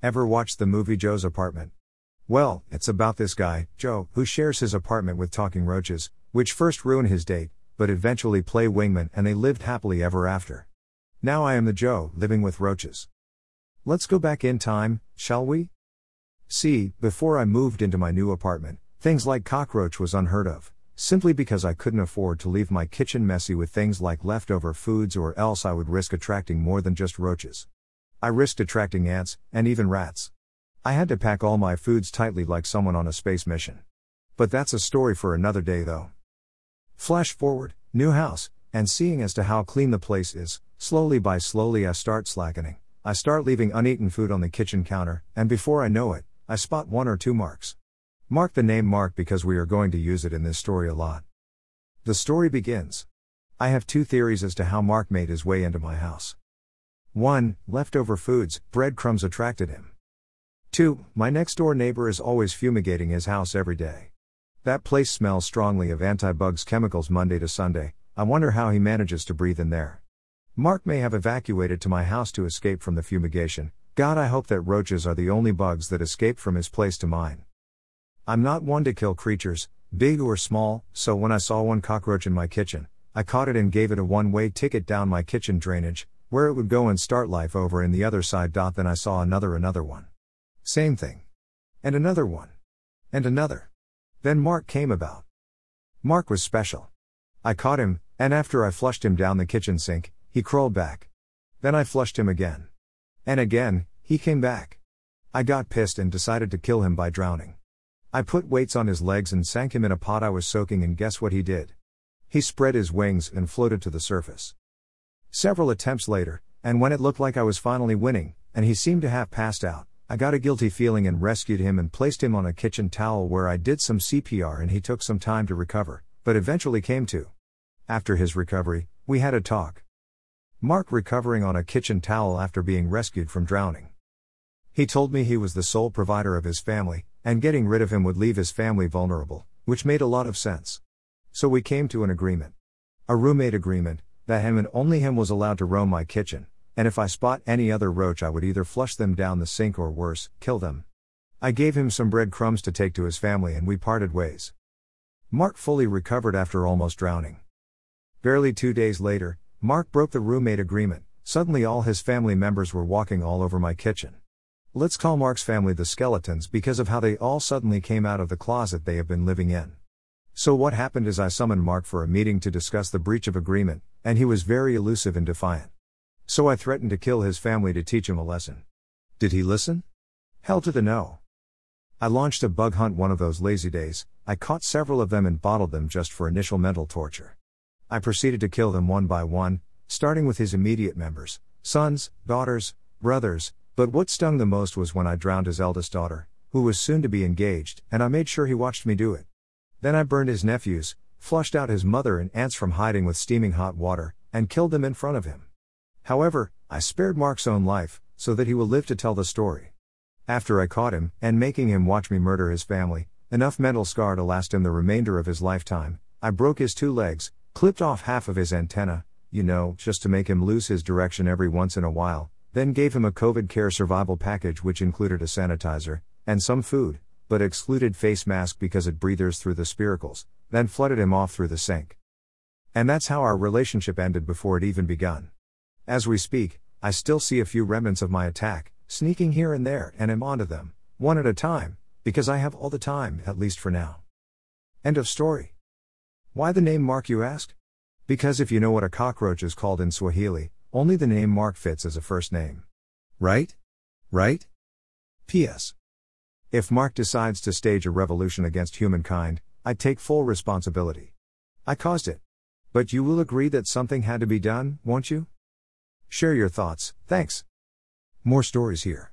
Ever watched the movie Joe's Apartment? Well, it's about this guy, Joe, who shares his apartment with talking roaches, which first ruin his date, but eventually play wingman and they lived happily ever after. Now I am the Joe, living with roaches. Let's go back in time, shall we? See, before I moved into my new apartment, things like cockroach was unheard of, simply because I couldn't afford to leave my kitchen messy with things like leftover foods or else I would risk attracting more than just roaches. I risked attracting ants, and even rats. I had to pack all my foods tightly like someone on a space mission. But that's a story for another day though. Flash forward, new house, and seeing as to how clean the place is, slowly by slowly I start slackening. I start leaving uneaten food on the kitchen counter, and before I know it, I spot one or two marks. Mark the name Mark because we are going to use it in this story a lot. The story begins. I have two theories as to how Mark made his way into my house. 1. Leftover foods, breadcrumbs attracted him. 2. My next door neighbor is always fumigating his house every day. That place smells strongly of anti bugs chemicals Monday to Sunday. I wonder how he manages to breathe in there. Mark may have evacuated to my house to escape from the fumigation. God, I hope that roaches are the only bugs that escape from his place to mine. I'm not one to kill creatures, big or small, so when I saw one cockroach in my kitchen, I caught it and gave it a one way ticket down my kitchen drainage, where it would go and start life over in the other side. Then I saw another, another one. Same thing. And another one. And another. Then Mark came about. Mark was special. I caught him, and after I flushed him down the kitchen sink, he crawled back. Then I flushed him again. And again, he came back. I got pissed and decided to kill him by drowning. I put weights on his legs and sank him in a pot I was soaking, and guess what he did? He spread his wings and floated to the surface. Several attempts later, and when it looked like I was finally winning, and he seemed to have passed out, I got a guilty feeling and rescued him and placed him on a kitchen towel where I did some CPR and he took some time to recover, but eventually came to. After his recovery, we had a talk. Mark recovering on a kitchen towel after being rescued from drowning. He told me he was the sole provider of his family, and getting rid of him would leave his family vulnerable, which made a lot of sense. So we came to an agreement. A roommate agreement, that him and only him was allowed to roam my kitchen, and if I spot any other roach, I would either flush them down the sink or worse, kill them. I gave him some bread crumbs to take to his family and we parted ways. Mark fully recovered after almost drowning. Barely two days later, Mark broke the roommate agreement. Suddenly, all his family members were walking all over my kitchen. Let's call Mark's family the skeletons because of how they all suddenly came out of the closet they have been living in. So, what happened is I summoned Mark for a meeting to discuss the breach of agreement, and he was very elusive and defiant. So I threatened to kill his family to teach him a lesson. Did he listen? Hell to the no. I launched a bug hunt one of those lazy days, I caught several of them and bottled them just for initial mental torture. I proceeded to kill them one by one, starting with his immediate members sons, daughters, brothers, but what stung the most was when I drowned his eldest daughter, who was soon to be engaged, and I made sure he watched me do it. Then I burned his nephews, flushed out his mother and aunts from hiding with steaming hot water, and killed them in front of him. However, I spared Mark's own life, so that he will live to tell the story. After I caught him, and making him watch me murder his family, enough mental scar to last him the remainder of his lifetime, I broke his two legs, clipped off half of his antenna, you know, just to make him lose his direction every once in a while, then gave him a COVID care survival package which included a sanitizer, and some food, but excluded face mask because it breathers through the spiracles, then flooded him off through the sink. And that's how our relationship ended before it even begun. As we speak, I still see a few remnants of my attack, sneaking here and there, and am onto them, one at a time, because I have all the time, at least for now. End of story. Why the name Mark, you ask? Because if you know what a cockroach is called in Swahili, only the name Mark fits as a first name. Right? Right? P.S. If Mark decides to stage a revolution against humankind, I take full responsibility. I caused it. But you will agree that something had to be done, won't you? Share your thoughts, thanks. More stories here.